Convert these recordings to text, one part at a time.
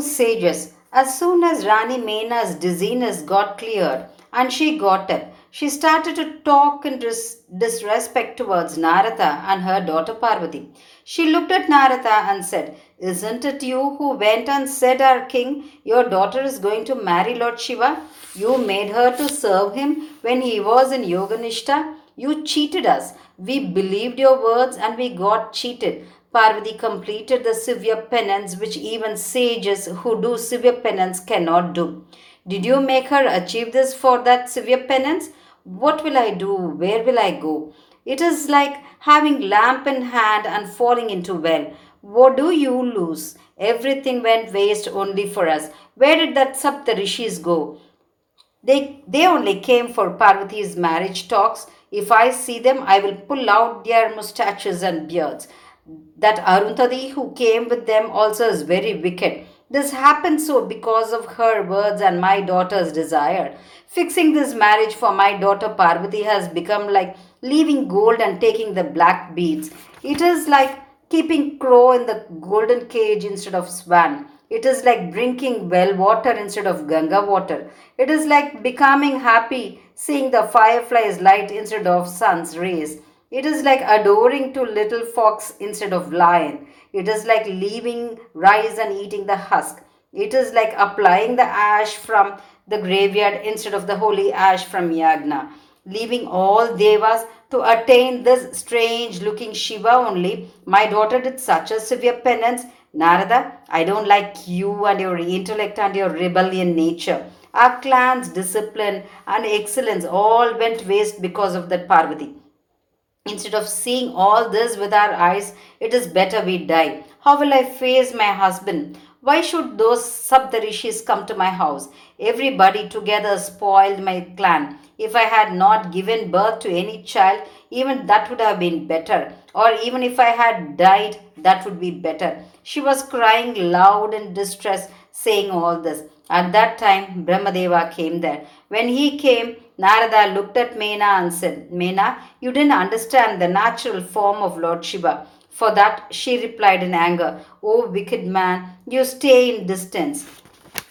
sages. As soon as Rani Mena's dizziness got cleared and she got up, she started to talk in dis- disrespect towards Narada and her daughter Parvati. She looked at Narada and said, Isn't it you who went and said, Our king, your daughter is going to marry Lord Shiva? You made her to serve him when he was in Yoganishta. You cheated us. We believed your words and we got cheated. Parvati completed the severe penance which even sages who do severe penance cannot do. Did you make her achieve this for that severe penance? What will I do? Where will I go? It is like having lamp in hand and falling into well. What do you lose? Everything went waste only for us. Where did that Sapta Rishis go? They, they only came for Parvati's marriage talks. If I see them, I will pull out their mustaches and beards. That Arundhati who came with them also is very wicked. This happened so because of her words and my daughter's desire. Fixing this marriage for my daughter Parvati has become like leaving gold and taking the black beads. It is like keeping crow in the golden cage instead of swan. It is like drinking well water instead of Ganga water. It is like becoming happy seeing the firefly's light instead of sun's rays. It is like adoring to little fox instead of lion. It is like leaving rice and eating the husk. It is like applying the ash from the graveyard instead of the holy ash from Yagna. Leaving all devas to attain this strange looking Shiva only, my daughter did such a severe penance. Narada, I don't like you and your intellect and your rebellion nature. Our clan's discipline and excellence all went waste because of that Parvati. Instead of seeing all this with our eyes, it is better we die. How will I face my husband? Why should those Saptarishis come to my house? Everybody together spoiled my clan. If I had not given birth to any child, even that would have been better. Or even if I had died, that would be better. She was crying loud in distress, saying all this. At that time, Brahmadeva came there. When he came, Narada looked at Mena and said, Mena, you didn't understand the natural form of Lord Shiva. For that, she replied in anger, O wicked man, you stay in distance.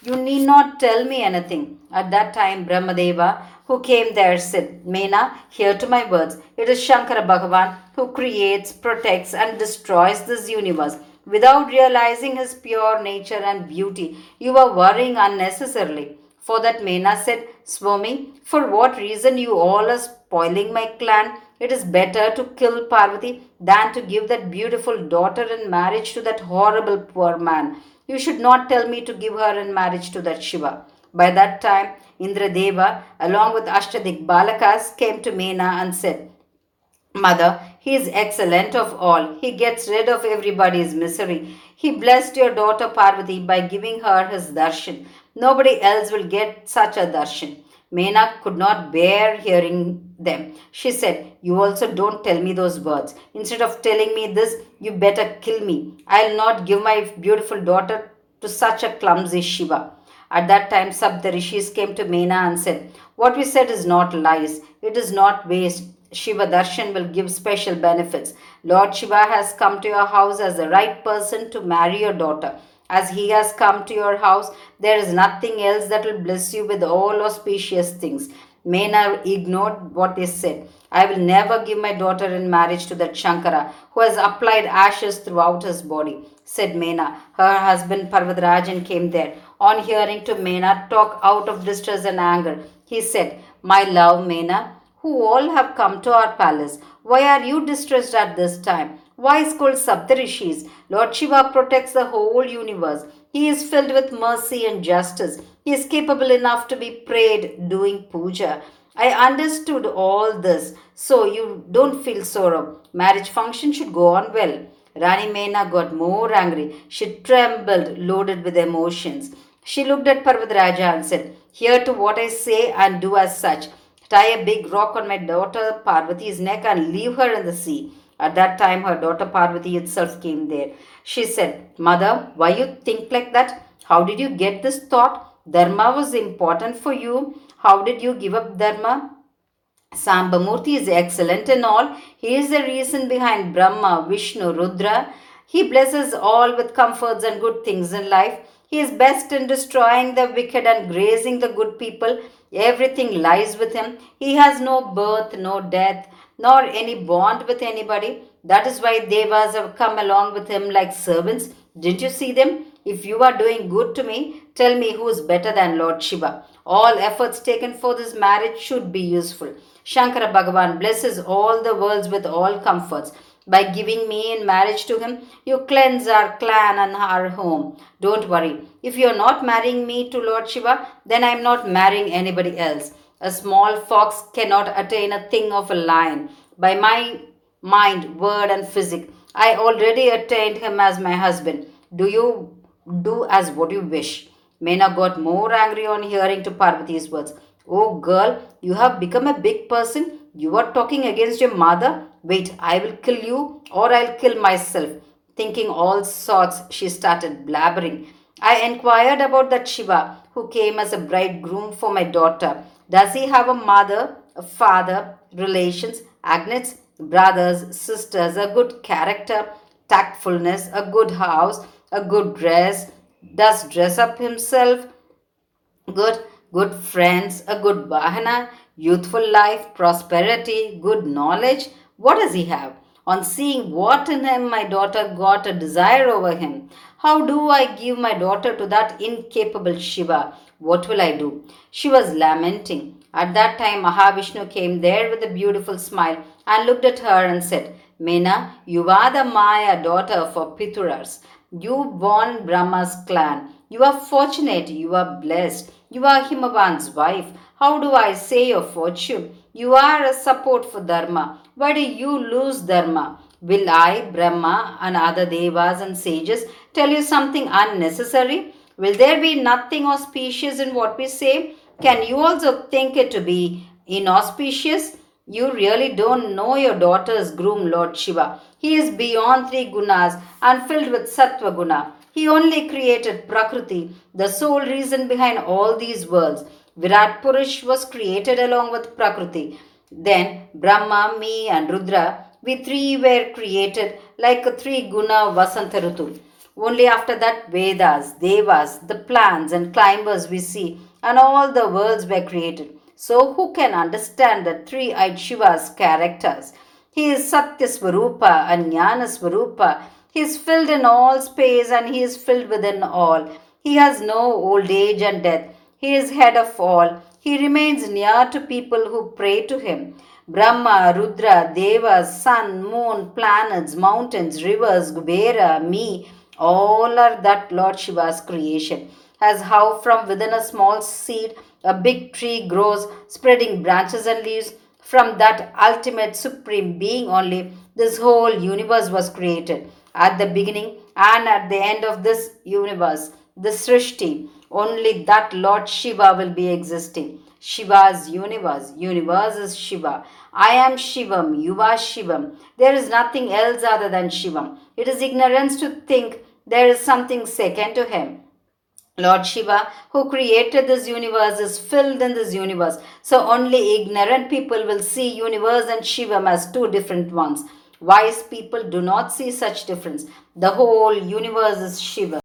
You need not tell me anything. At that time, Brahmadeva, who came there, said, Mena, hear to my words. It is Shankara Bhagavan who creates, protects, and destroys this universe. Without realizing his pure nature and beauty, you are worrying unnecessarily. For that Mena said, Swami, for what reason you all are spoiling my clan? It is better to kill Parvati than to give that beautiful daughter in marriage to that horrible poor man. You should not tell me to give her in marriage to that Shiva. By that time, Indradeva, along with Ashtadik Palakas, came to Mena and said, Mother, he is excellent of all. He gets rid of everybody's misery. He blessed your daughter Parvati by giving her his darshan. Nobody else will get such a darshan. Mena could not bear hearing them. She said, You also don't tell me those words. Instead of telling me this, you better kill me. I'll not give my beautiful daughter to such a clumsy Shiva. At that time, Sapta Rishis came to Mena and said, What we said is not lies, it is not waste. Shiva Darshan will give special benefits. Lord Shiva has come to your house as the right person to marry your daughter. As he has come to your house, there is nothing else that will bless you with all auspicious things. Mena ignored what they said. I will never give my daughter in marriage to that Shankara who has applied ashes throughout his body, said Mena. Her husband Parvadrajan came there. On hearing to Mena talk out of distress and anger, he said, My love, Mena, who all have come to our palace. Why are you distressed at this time? Why scold Saptarishis? Lord Shiva protects the whole universe. He is filled with mercy and justice. He is capable enough to be prayed doing puja. I understood all this, so you don't feel sorrow. Marriage function should go on well. Rani Mena got more angry. She trembled, loaded with emotions. She looked at Parvadraja and said, Hear to what I say and do as such. Tie a big rock on my daughter Parvati's neck and leave her in the sea. At that time, her daughter Parvati itself came there. She said, Mother, why you think like that? How did you get this thought? Dharma was important for you. How did you give up Dharma? Sambamurti is excellent in all. He is the reason behind Brahma, Vishnu, Rudra. He blesses all with comforts and good things in life. He is best in destroying the wicked and grazing the good people. Everything lies with him. He has no birth, no death, nor any bond with anybody. That is why Devas have come along with him like servants. Didn't you see them? If you are doing good to me, tell me who is better than Lord Shiva. All efforts taken for this marriage should be useful. Shankara Bhagavan blesses all the worlds with all comforts. By giving me in marriage to him, you cleanse our clan and our home. Don't worry. If you are not marrying me to Lord Shiva, then I am not marrying anybody else. A small fox cannot attain a thing of a lion. By my mind, word, and physic, I already attained him as my husband. Do you do as what you wish? Mena got more angry on hearing to Parvati's words. Oh girl, you have become a big person. You are talking against your mother. Wait, I will kill you or I'll kill myself. Thinking all sorts, she started blabbering. I inquired about that Shiva who came as a bridegroom for my daughter. Does he have a mother, a father, relations, agnates, brothers, sisters, a good character, tactfulness, a good house, a good dress? Does dress up himself? Good, good friends, a good bahana, youthful life, prosperity, good knowledge. What does he have? On seeing what in him my daughter got a desire over him. How do I give my daughter to that incapable Shiva? What will I do? She was lamenting. At that time, Mahavishnu came there with a beautiful smile and looked at her and said, Mena, you are the Maya daughter for Pituras. You born Brahma's clan. You are fortunate, you are blessed. You are Himavan's wife. How do I say your fortune? You are a support for Dharma. Why do you lose Dharma? Will I, Brahma, and other devas and sages tell you something unnecessary? Will there be nothing auspicious in what we say? Can you also think it to be inauspicious? You really don't know your daughter's groom, Lord Shiva. He is beyond three gunas and filled with sattva guna. He only created Prakriti, the sole reason behind all these worlds. Virat Purush was created along with Prakriti. Then Brahma, me, and Rudra, we three were created like three guna Vasantarutu. Only after that, Vedas, Devas, the plants and climbers we see, and all the worlds were created. So, who can understand the three eyed Shiva's characters? He is Satya Swarupa and Jnana Swarupa. He is filled in all space and he is filled within all. He has no old age and death. He is head of all. He remains near to people who pray to him. Brahma, Rudra, Devas, sun, moon, planets, mountains, rivers, Kubera, me, all are that Lord Shiva's creation. As how from within a small seed a big tree grows, spreading branches and leaves, from that ultimate supreme being only, this whole universe was created. At the beginning and at the end of this universe, the Srishti, only that Lord Shiva will be existing. Shiva's universe. Universe is Shiva. I am Shivam. You are Shivam. There is nothing else other than Shivam. It is ignorance to think there is something second to him. Lord Shiva, who created this universe, is filled in this universe. So only ignorant people will see universe and Shivam as two different ones. Wise people do not see such difference. The whole universe is Shiva.